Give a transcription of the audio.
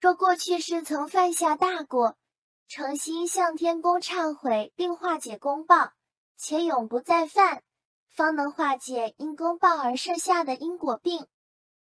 若过去世曾犯下大过，诚心向天公忏悔，并化解公报，且永不再犯，方能化解因公报而设下的因果病。